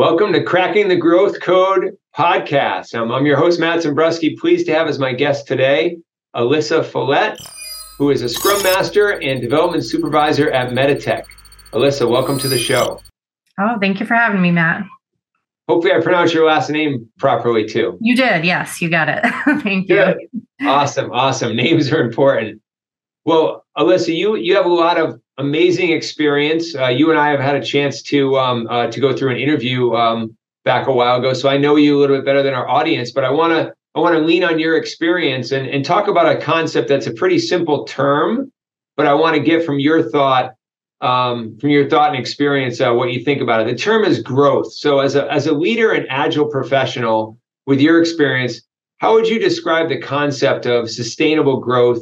Welcome to Cracking the Growth Code podcast. Um, I'm your host, Matt Zimbrowski. Pleased to have as my guest today, Alyssa Follete, who is a Scrum Master and Development Supervisor at Meditech. Alyssa, welcome to the show. Oh, thank you for having me, Matt. Hopefully, I pronounced your last name properly too. You did. Yes, you got it. thank you. Awesome. Awesome. Names are important. Well, Alyssa, you you have a lot of amazing experience. Uh, you and I have had a chance to um, uh, to go through an interview um, back a while ago, so I know you a little bit better than our audience. But I want to I want to lean on your experience and, and talk about a concept that's a pretty simple term, but I want to get from your thought um, from your thought and experience uh, what you think about it. The term is growth. So as a as a leader and agile professional, with your experience, how would you describe the concept of sustainable growth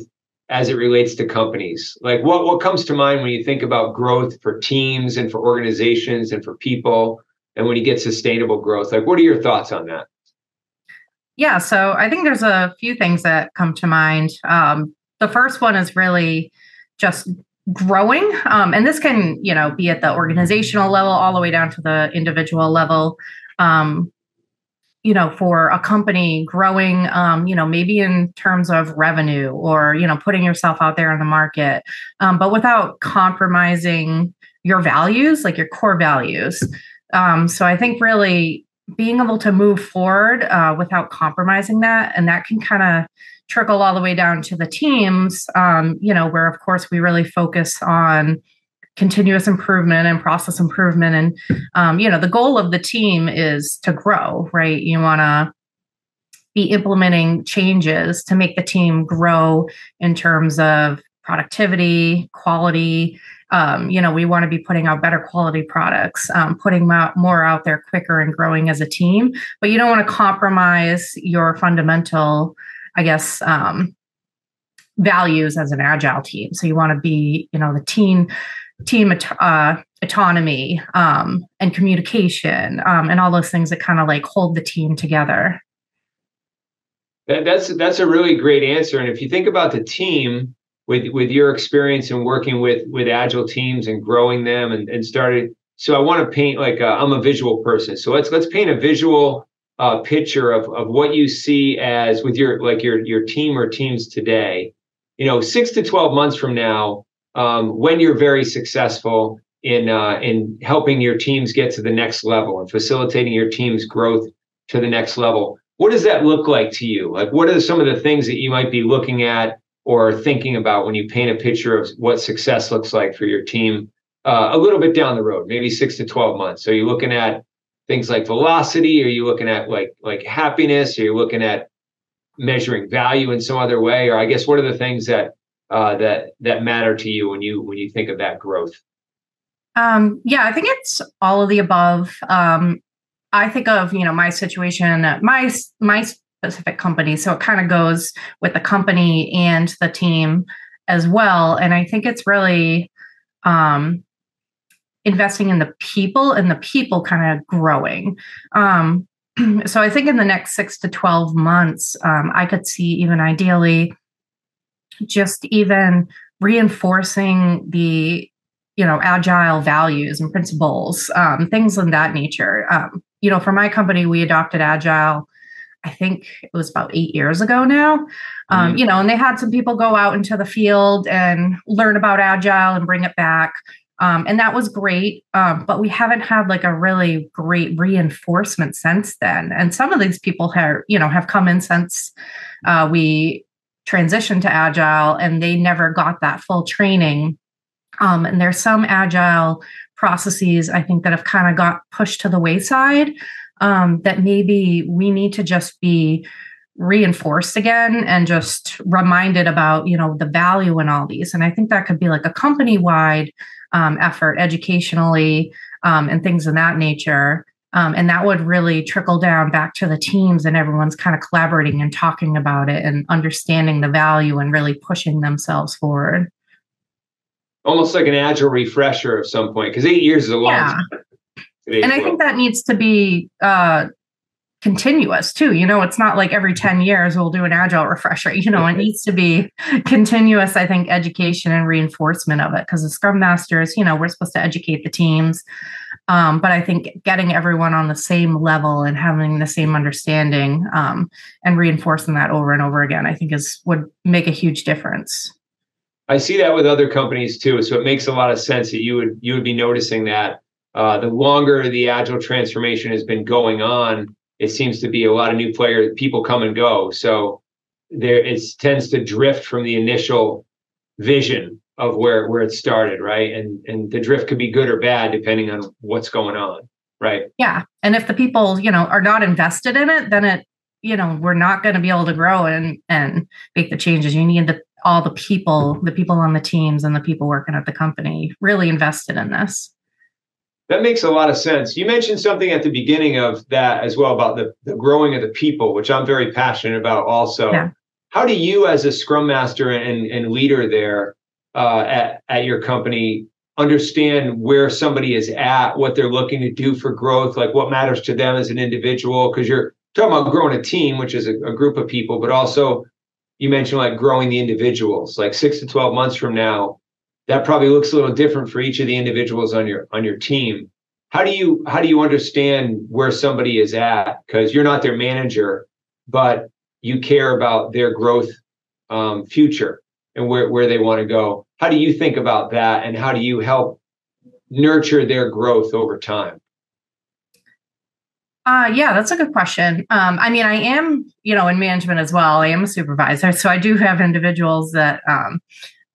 as it relates to companies? Like what, what comes to mind when you think about growth for teams and for organizations and for people? And when you get sustainable growth, like what are your thoughts on that? Yeah, so I think there's a few things that come to mind. Um, the first one is really just growing um, and this can you know be at the organizational level all the way down to the individual level um, you know for a company growing um, you know maybe in terms of revenue or you know putting yourself out there in the market um, but without compromising your values like your core values. Um, so i think really being able to move forward uh, without compromising that and that can kind of trickle all the way down to the teams um, you know where of course we really focus on continuous improvement and process improvement. And um, you know the goal of the team is to grow right? You want to be implementing changes to make the team grow in terms of productivity quality. Um, you know we want to be putting out better quality products um, putting more out there quicker and growing as a team. But you don't want to compromise your fundamental i guess um, values as an agile team. So you want to be you know the team team uh, autonomy um, and communication um, and all those things that kind of like hold the team together. That, that's that's a really great answer. And if you think about the team with with your experience in working with with agile teams and growing them and, and started, so I want to paint like i am a visual person. So let's let's paint a visual uh, picture of of what you see as with your like your your team or teams today. You know, six to twelve months from now, um, when you're very successful in uh, in helping your teams get to the next level and facilitating your team's growth to the next level. What does that look like to you? Like, what are some of the things that you might be looking at or thinking about when you paint a picture of what success looks like for your team uh, a little bit down the road, maybe six to twelve months? So, are you looking at things like velocity? Are you looking at like like happiness? Are you looking at measuring value in some other way? Or I guess what are the things that uh, that that matter to you when you when you think of that growth? Um, yeah, I think it's all of the above. Um, I think of you know my situation, my my specific company, so it kind of goes with the company and the team as well. And I think it's really um, investing in the people and the people kind of growing. Um, so I think in the next six to twelve months, um, I could see even ideally just even reinforcing the you know agile values and principles um, things of that nature. Um, you know for my company we adopted agile i think it was about eight years ago now. Um, mm-hmm. you know and they had some people go out into the field and learn about agile and bring it back. Um, and that was great um, but we haven't had like a really great reinforcement since then. And some of these people have you know have come in since uh, we transition to agile and they never got that full training. Um, and there's some agile processes i think that have kind of got pushed to the wayside um, that maybe we need to just be reinforced again and just reminded about you know the value in all these. And i think that could be like a company wide um, effort educationally um, and things of that nature um, and that would really trickle down back to the teams and everyone's kind of collaborating and talking about it and understanding the value and really pushing themselves forward. Almost like an agile refresher at some point, because eight years is a long yeah. time. And I think that needs to be uh, continuous too. You know, it's not like every 10 years we'll do an agile refresher. You know, it needs to be continuous, I think, education and reinforcement of it. Because the scrum masters, you know, we're supposed to educate the teams Um, but I think getting everyone on the same level and having the same understanding um, and reinforcing that over and over again, I think is would make a huge difference. I see that with other companies too. So it makes a lot of sense that you would you would be noticing that uh, the longer the agile transformation has been going on, it seems to be a lot of new players, people come and go. So there it tends to drift from the initial vision of where where it started, right? And and the drift could be good or bad depending on what's going on, right? Yeah. And if the people, you know, are not invested in it, then it, you know, we're not going to be able to grow and and make the changes. You need the all the people, the people on the teams and the people working at the company really invested in this. That makes a lot of sense. You mentioned something at the beginning of that as well about the, the growing of the people, which I'm very passionate about also. Yeah. How do you, as a scrum master and, and leader there uh, at, at your company, understand where somebody is at, what they're looking to do for growth, like what matters to them as an individual? Because you're talking about growing a team, which is a, a group of people, but also you mentioned like growing the individuals, like six to 12 months from now, that probably looks a little different for each of the individuals on your on your team. How do you how do you understand where somebody is at? Because you're not their manager but you care about their growth um, future and where, where they want to go how do you think about that and how do you help nurture their growth over time uh, yeah, that's a good question. Um, I mean, I am, you know, in management as well. I am a supervisor, so I do have individuals that um,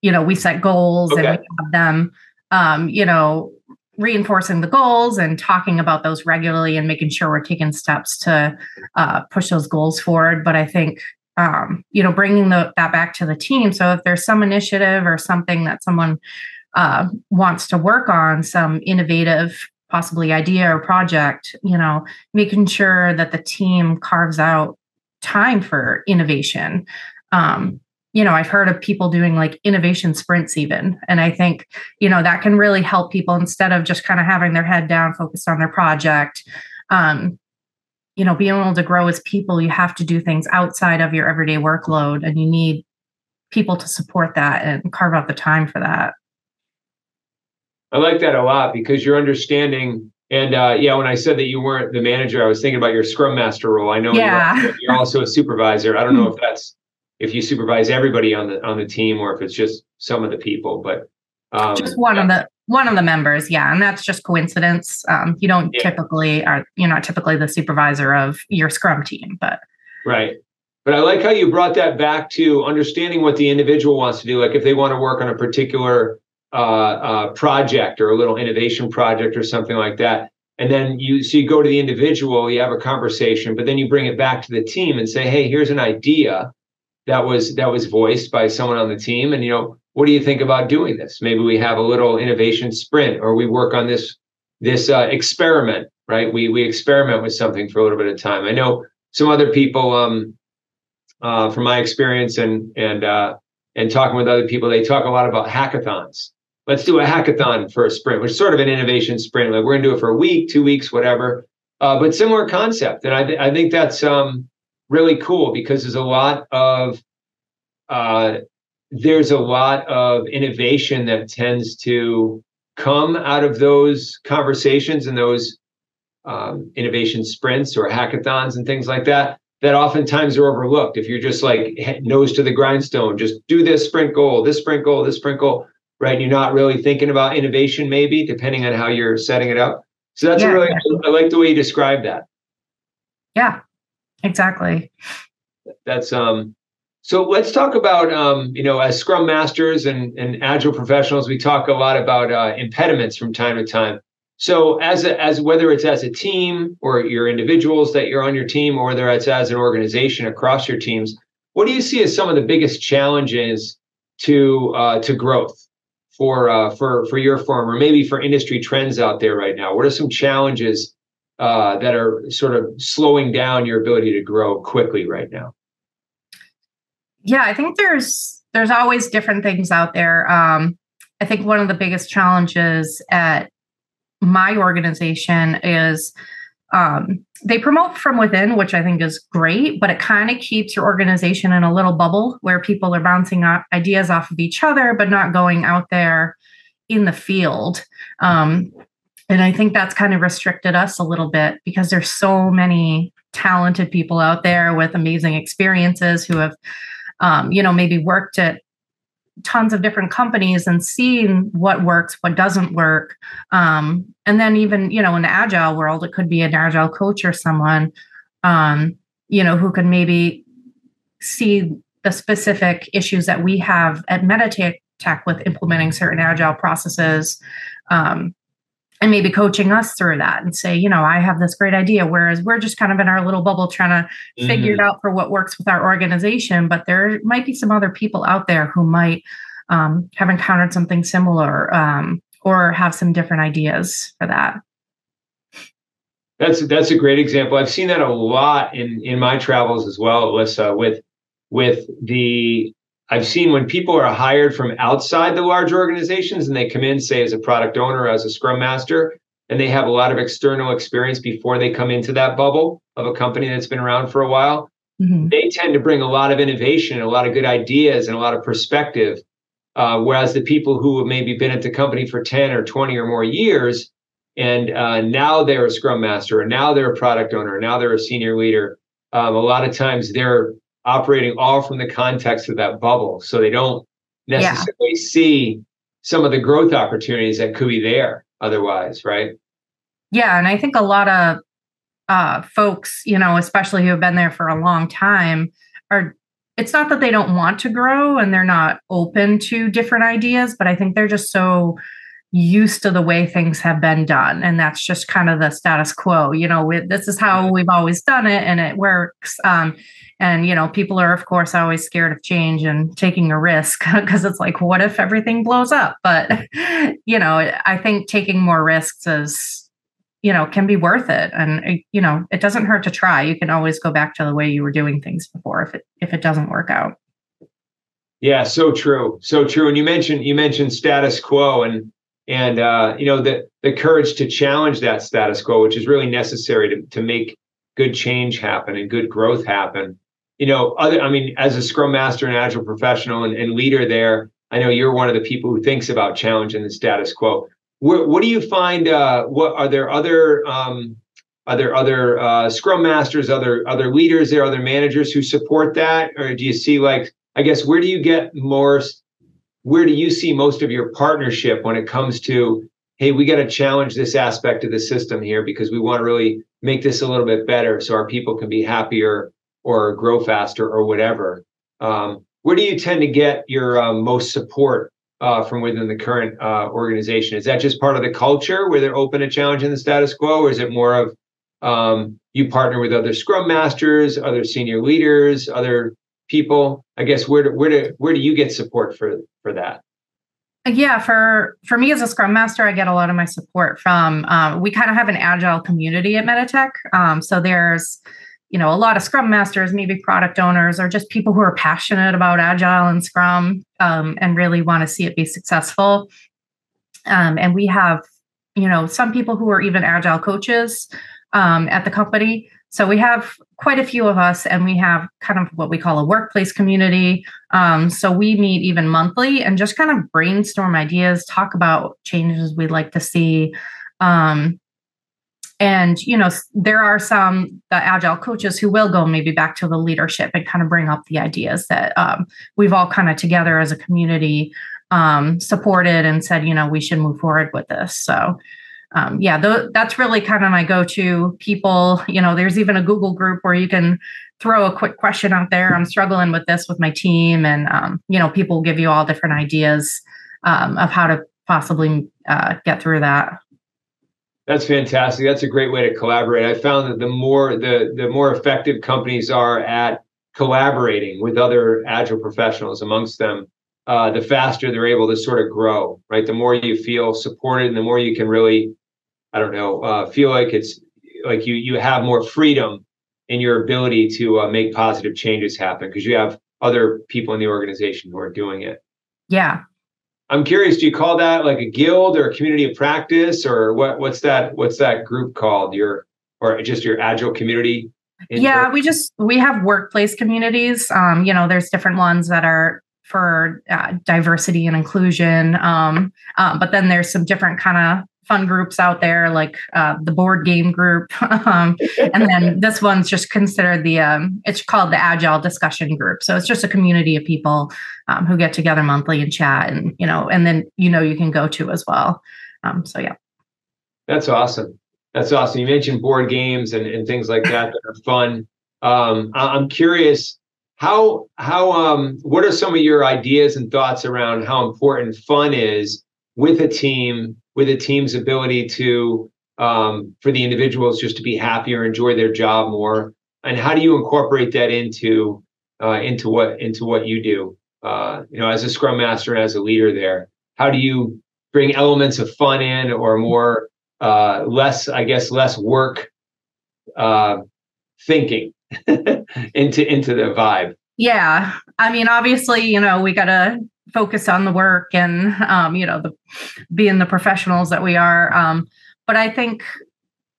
you know we set goals okay. and we have them um, you know reinforcing the goals and talking about those regularly and making sure we're taking steps to uh, push those goals forward but i think um, you know bringing the, that back to the team so if there's some initiative or something that someone uh, wants to work on some innovative possibly idea or project you know making sure that the team carves out time for innovation um, you know, I've heard of people doing like innovation sprints even. And I think, you know, that can really help people instead of just kind of having their head down, focused on their project. Um, you know, being able to grow as people, you have to do things outside of your everyday workload and you need people to support that and carve out the time for that. I like that a lot because you're understanding. And uh, yeah, when I said that you weren't the manager, I was thinking about your scrum master role. I know yeah. you're, you're also a supervisor. I don't know if that's if you supervise everybody on the on the team or if it's just some of the people but um, just one yeah. of the one of the members yeah and that's just coincidence. Um, you don't yeah. typically are you're not typically the supervisor of your scrum team but right. But i like how you brought that back to understanding what the individual wants to do like if they want to work on a particular uh, uh, project or a little innovation project or something like that. And then you so you go to the individual you have a conversation but then you bring it back to the team and say hey here's an idea that was that was voiced by someone on the team and you know what do you think about doing this? Maybe we have a little innovation sprint or we work on this this uh, experiment right? We we experiment with something for a little bit of time. I know some other people um uh, from my experience and and uh and talking with other people they talk a lot about hackathons. Let's do a hackathon for a sprint which is sort of an innovation sprint. Like we're going to do it for a week two weeks whatever. Uh, but similar concept and i, th- I think that's um really cool because there's a lot of uh, there's a lot of innovation that tends to come out of those conversations and those um, innovation sprints or hackathons and things like that that oftentimes are overlooked. If you're just like nose to the grindstone just do this sprint goal this sprint goal this sprint goal right? You're not really thinking about innovation maybe depending on how you're setting it up. So that's yeah, really i like the way you describe that. Yeah Exactly. That's um so let's talk about um, you know, as scrum masters and, and agile professionals, we talk a lot about uh, impediments from time to time. So as a, as whether it's as a team or your individuals that you're on your team, or whether it's as an organization across your teams, what do you see as some of the biggest challenges to uh, to growth for uh, for for your firm, or maybe for industry trends out there right now? What are some challenges uh, that are sort of slowing down your ability to grow quickly right now? Yeah, I think there's there's always different things out there. Um, I think one of the biggest challenges at my organization is um, they promote from within, which I think is great, but it kind of keeps your organization in a little bubble where people are bouncing ideas off of each other, but not going out there in the field. Um, and I think that's kind of restricted us a little bit because there's so many talented people out there with amazing experiences who have, um, you know, maybe worked at tons of different companies and seen what works, what doesn't work. Um, and then even, you know, in the agile world, it could be an agile coach or someone, um, you know, who could maybe see the specific issues that we have at Meditech with implementing certain agile processes um, and maybe coaching us through that and say, you know, I have this great idea. Whereas we're just kind of in our little bubble trying to mm-hmm. figure it mm-hmm. out for what works with our organization. But there might be some other people out there who might um, have encountered something similar um, or have some different ideas for that. That's that's a great example. I've seen that a lot in in my travels as well, Alyssa. With with the I've seen when people are hired from outside the large organizations and they come in, say, as a product owner, as a scrum master, and they have a lot of external experience before they come into that bubble of a company that's been around for a while, mm-hmm. they tend to bring a lot of innovation, a lot of good ideas, and a lot of perspective. Uh, whereas the people who have maybe been at the company for 10 or 20 or more years, and uh, now they're a scrum master, or now they're a product owner, or now they're a senior leader, um, a lot of times they're operating all from the context of that bubble. So they don't necessarily yeah. see some of the growth opportunities that could be there otherwise, right? Yeah. And I think a lot of uh, folks, you know, especially who have been there for a long time, are it's not that they don't want to grow and they're not open to different ideas, but I think they're just so used to the way things have been done and that's just kind of the status quo you know we, this is how we've always done it and it works um, and you know people are of course always scared of change and taking a risk because it's like what if everything blows up? But you know i think taking more risks is you know can be worth it. And uh, you know it doesn't hurt to try. You can always go back to the way you were doing things before if it if it doesn't work out. Yeah so true. So true. And you mentioned you mentioned status quo and and uh, you know the the courage to challenge that status quo, which is really necessary to to make good change happen and good growth happen. You know, other I mean, as a Scrum Master and Agile professional and, and leader there, I know you're one of the people who thinks about challenging the status quo. What, what do you find? Uh, what are there other um, are there other uh, Scrum Masters, other other leaders there, other managers who support that, or do you see like I guess where do you get more where do you see most of your partnership when it comes to hey we got to challenge this aspect of the system here because we want to really make this a little bit better so our people can be happier or grow faster or whatever. Um, where do you tend to get your um, most support uh, from within the current uh, organization? Is that just part of the culture where they're open to challenging the status quo or is it more of um, you partner with other scrum masters other senior leaders other people? I guess where do, where do where do you get support for for that? Yeah for for me as a scrum master i get a lot of my support from um, we kind of have an agile community at meditech. Um, so there's you know a lot of scrum masters maybe product owners or just people who are passionate about agile and scrum um, and really want to see it be successful um, and we have you know some people who are even agile coaches um, at the company so we have quite a few of us, and we have kind of what we call a workplace community. Um, so we meet even monthly and just kind of brainstorm ideas, talk about changes we'd like to see. Um, and you know, there are some the agile coaches who will go maybe back to the leadership and kind of bring up the ideas that um, we've all kind of together as a community um, supported and said, you know, we should move forward with this. So um, yeah, th- that's really kind of my go-to people. You know, there's even a Google group where you can throw a quick question out there. I'm struggling with this with my team, and um, you know, people give you all different ideas um, of how to possibly uh, get through that. That's fantastic. That's a great way to collaborate. I found that the more the the more effective companies are at collaborating with other agile professionals amongst them, uh, the faster they're able to sort of grow. Right, the more you feel supported, and the more you can really I don't know, uh, feel like it's like you you have more freedom in your ability to uh, make positive changes happen because you have other people in the organization who are doing it. Yeah. I'm curious, do you call that like a guild or a community of practice or what what's that what's that group called? Your or just your agile community? Yeah, we just we have workplace communities. Um, you know, there's different ones that are for uh, diversity and inclusion. Um, uh, but then there's some different kind of fun groups out there like uh, the board game group. Um, and then this one's just considered the um, it's called the agile discussion group. So it's just a community of people um, who get together monthly and chat and you know and then you know you can go to as well. Um, so yeah. That's awesome. That's awesome. You mentioned board games and, and things like that that are fun. Um, i'm curious how how um what are some of your ideas and thoughts around how important fun is with a team with a team's ability to um, for the individuals just to be happier, enjoy their job more, and how do you incorporate that into uh, into what into what you do? Uh, you know, as a scrum master, and as a leader, there, how do you bring elements of fun in, or more uh, less, I guess, less work uh, thinking into into the vibe? Yeah, I mean, obviously, you know, we got focus on the work and um, you know the being the professionals that we are. Um, but i think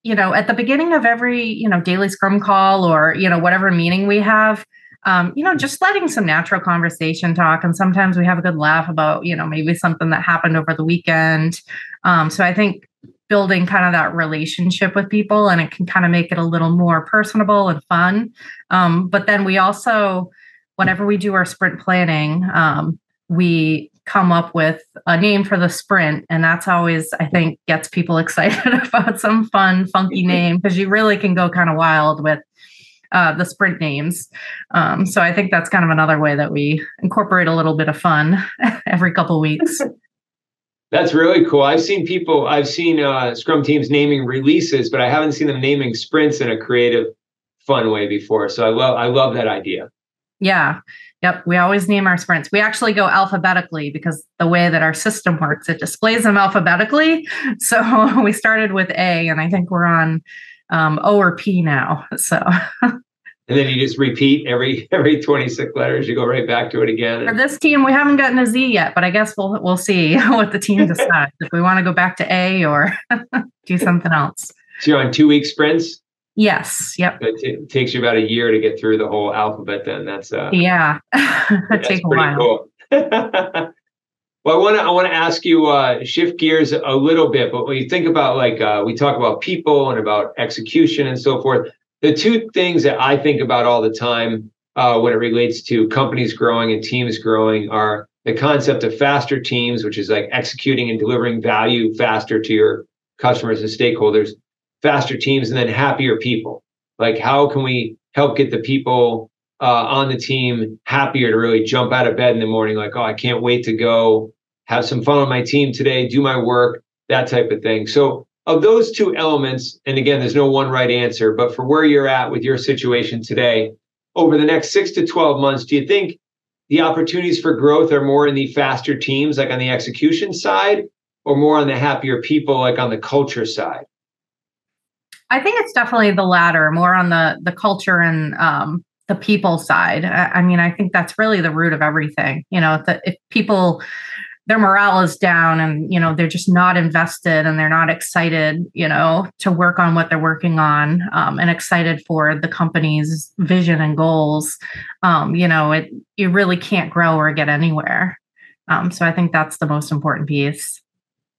you know at the beginning of every you know daily scrum call or you know whatever meeting we have um, you know just letting some natural conversation talk. And sometimes we have a good laugh about you know maybe something that happened over the weekend. Um, so i think building kind of that relationship with people and it can kind of make it a little more personable and fun. Um, but then we also whenever we do our sprint planning um, we come up with a name for the sprint and that's always i think gets people excited about some fun funky name because you really can go kind of wild with uh, the sprint names. Um, so i think that's kind of another way that we incorporate a little bit of fun every couple weeks. That's really cool. I've seen people i've seen uh, scrum teams naming releases but i haven't seen them naming sprints in a creative fun way before. So i love i love that idea yeah Yep, we always name our sprints. We actually go alphabetically because the way that our system works, it displays them alphabetically. So we started with A, and I think we're on um, O or P now. So. and then you just repeat every every 26 letters. You go right back to it again. For this team, we haven't gotten a Z yet, but I guess we'll we'll see what the team decides if we want to go back to A or do something else. So you're on two week sprints. Yes. Yep. It, t- takes you about a year to get through the whole alphabet. Then that's uh, yeah, it takes a while. Cool. well, I want to I want to ask you uh, shift gears a little bit, but when you think about like uh, we talk about people and about execution and so forth, the two things that I think about all the time uh, when it relates to companies growing and teams growing are the concept of faster teams, which is like executing and delivering value faster to your customers and stakeholders faster teams and then happier people. Like how can we help get the people uh, on the team happier to really jump out of bed in the morning? Like oh i can't wait to go have some fun on my team today do my work that type of thing. So of those two elements and again there's no one right answer but for where you're at with your situation today over the next six to 12 months do you think the opportunities for growth are more in the faster teams like on the execution side or more on the happier people like on the culture side I think it's definitely the latter, more on the the culture and um, the people side. I, I, mean, I think that's really the root of everything. You know, if, if people their morale is down and you know they're just not invested and they're not excited you know to work on what they're working on um, and excited for the company's vision and goals um, you know it you really can't grow or get anywhere um, so i think that's the most important piece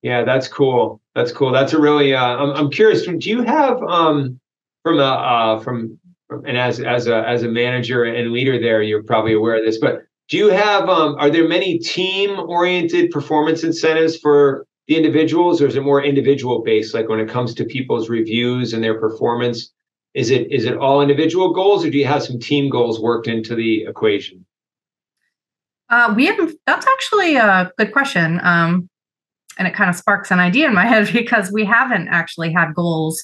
yeah, that's cool. That's cool. That's a really. Uh, I'm, I'm curious. Do you have um, from a uh, from and as as a as a manager and leader there, you're probably aware of this, but do you have um, are there many team oriented performance incentives for the individuals, or is it more individual based? Like when it comes to people's reviews and their performance, is it is it all individual goals, or do you have some team goals worked into the equation? Uh, we have. That's actually a good question. Um, and it kind of sparks an idea in my head because we haven't actually had goals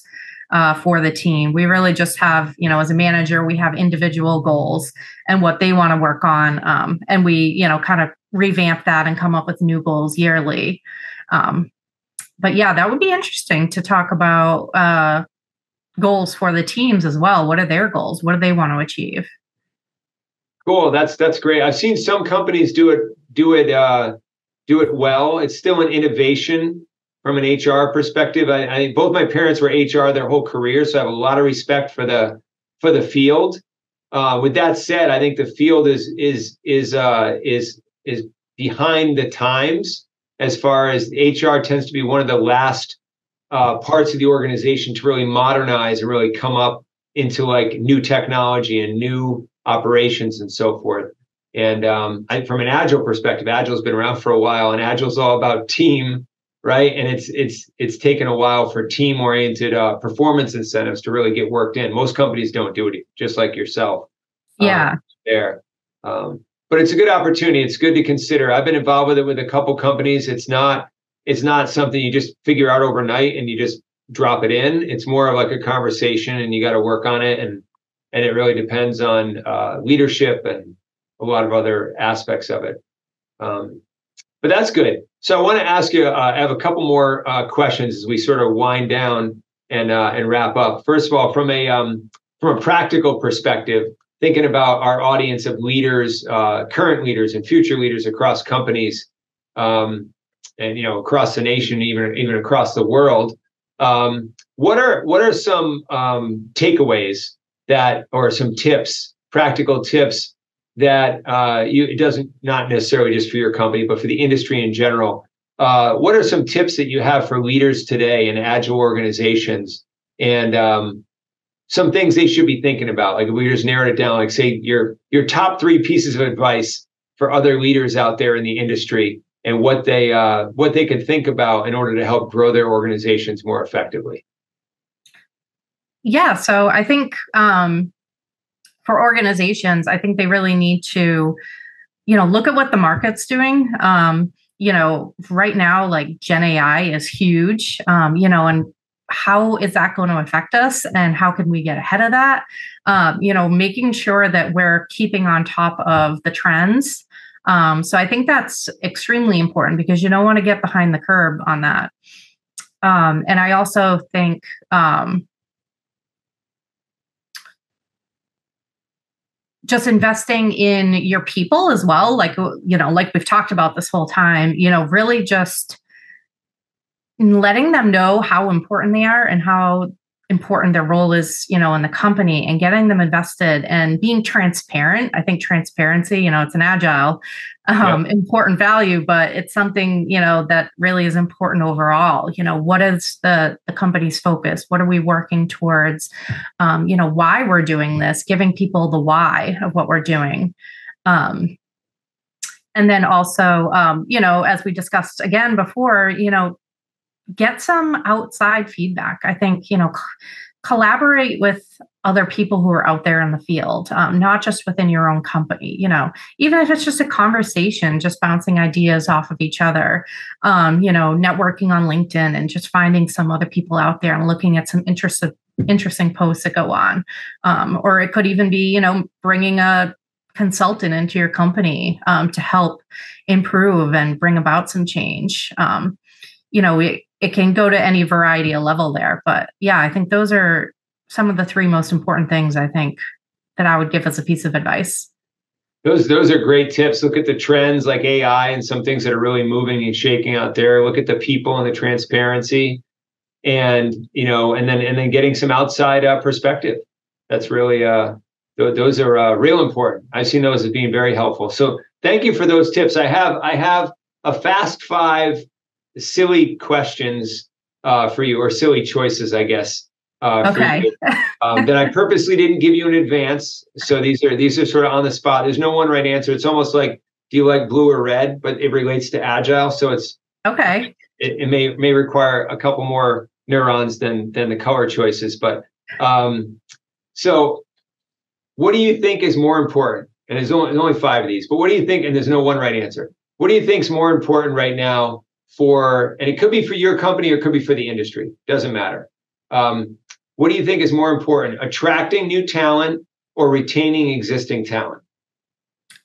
uh, for the team. We really just have, you know, as a manager, we have individual goals and what they want to work on, um, and we, you know, kind of revamp that and come up with new goals yearly. Um, but yeah, that would be interesting to talk about uh, goals for the teams as well. What are their goals? What do they want to achieve? Cool. That's that's great. I've seen some companies do it do it uh, do it well. It's still an innovation from an HR perspective. I, I both my parents were HR their whole career, so I have a lot of respect for the for the field. Uh, with that said, I think the field is is is uh, is is behind the times as far as HR tends to be one of the last uh, parts of the organization to really modernize and really come up into like new technology and new operations and so forth. And um, I, from an agile perspective, agile's been around for a while, and agile's all about team, right? And it's it's it's taken a while for team oriented uh, performance incentives to really get worked in. Most companies don't do it, just like yourself. Yeah. Um, there. Um, but it's a good opportunity. It's good to consider. I've been involved with it with a couple companies. It's not it's not something you just figure out overnight and you just drop it in. It's more of like a conversation, and you got to work on it, and and it really depends on uh, leadership and a lot of other aspects of it. Um, but that's good. So I want to ask you. Uh, I have a couple more uh, questions as we sort of wind down and uh, and wrap up. First of all, from a um, from a practical perspective, thinking about our audience of leaders, uh, current leaders and future leaders across companies, um, and you know across the nation, even even across the world. Um, what are what are some um, takeaways that, or some tips, practical tips that uh, you it doesn't not necessarily just for your company, but for the industry in general. Uh, what are some tips that you have for leaders today in agile organizations and um, some things they should be thinking about. Like if we just narrowed it down, like say your your top three pieces of advice for other leaders out there in the industry and what they uh, what they could think about in order to help grow their organizations more effectively. Yeah, so I think um, for organizations, I think they really need to, you know, look at what the market's doing. Um, you know, right now, like Gen AI is huge. Um, you know, and how is that going to affect us and how can we get ahead of that um, you know making sure that we're keeping on top of the trends um, so i think that's extremely important because you don't want to get behind the curb on that um, and i also think um, just investing in your people as well. Like you know like we've talked about this whole time you know really just letting them know how important they are and how important their role is you know in the company and getting them invested and being transparent. I think transparency you know it's an agile um, yep. important value but it's something you know that really is important overall. You know what is the the company's focus? What are we working towards? Um, you know why we're doing this giving people the why of what we're doing. Um, and then also um, you know as we discussed again before you know get some outside feedback. I think, you know, collaborate with other people who are out there in the field, um, not just within your own company. You know, even if it's just a conversation, just bouncing ideas off of each other, um, you know, networking on LinkedIn and just finding some other people out there and looking at some interesting interesting posts that go on um, or it could even be you know bringing a consultant into your company um, to help improve and bring about some change um, you know we it can go to any variety of level there. But yeah, I think those are some of the three most important things I think that I would give as a piece of advice. Those those are great tips. Look at the trends like AI and some things that are really moving and shaking out there. Look at the people and the transparency, and you know, and then and then getting some outside uh, perspective. That's really uh, th- those are uh, real important. I've seen those as being very helpful. So thank you for those tips. I have I have a fast five silly questions uh, for you, or silly choices, I guess. Uh, okay. um, that I purposely didn't give you in advance. So these are these are sort of on the spot. There's no one right answer. It's almost like do you like blue or red, but it relates to agile. So it's okay. It, it may may require a couple more neurons than than the color choices, but um, so what do you think is more important? And there's only, there's only five of these, but what do you think? And there's no one right answer. What do you think is more important right now for, and it could be for your company or it could be for the industry, doesn't matter. Um, what do you think is more important, attracting new talent or retaining existing talent?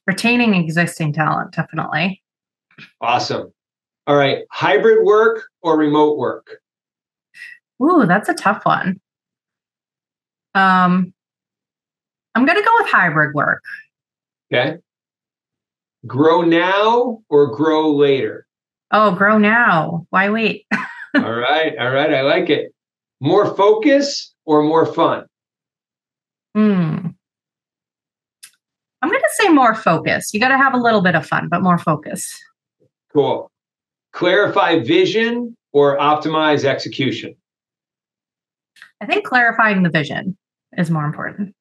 Retaining existing talent, definitely. Awesome. All right, hybrid work or remote work? Ooh, that's a tough one. Um, I'm going to go with hybrid work. Okay. Grow now or grow later? Oh, grow now. Why wait? all right. All right. I like it. More focus or more fun? Hmm. I'm going to say more focus. You got to have a little bit of fun, but more focus. Cool. Clarify vision or optimize execution? I think clarifying the vision is more important.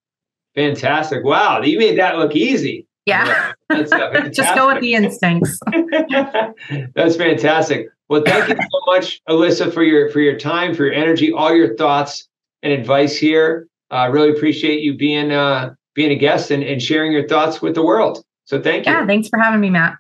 Fantastic. Wow, you made that look easy. Yeah. uh, Just go with the instincts. That's fantastic. Well, thank you so much, Alyssa, for your for your time, for your energy, all your thoughts and advice here. I uh, really appreciate you being uh, being a guest and, and sharing your thoughts with the world. So thank you. Yeah, thanks for having me, Matt.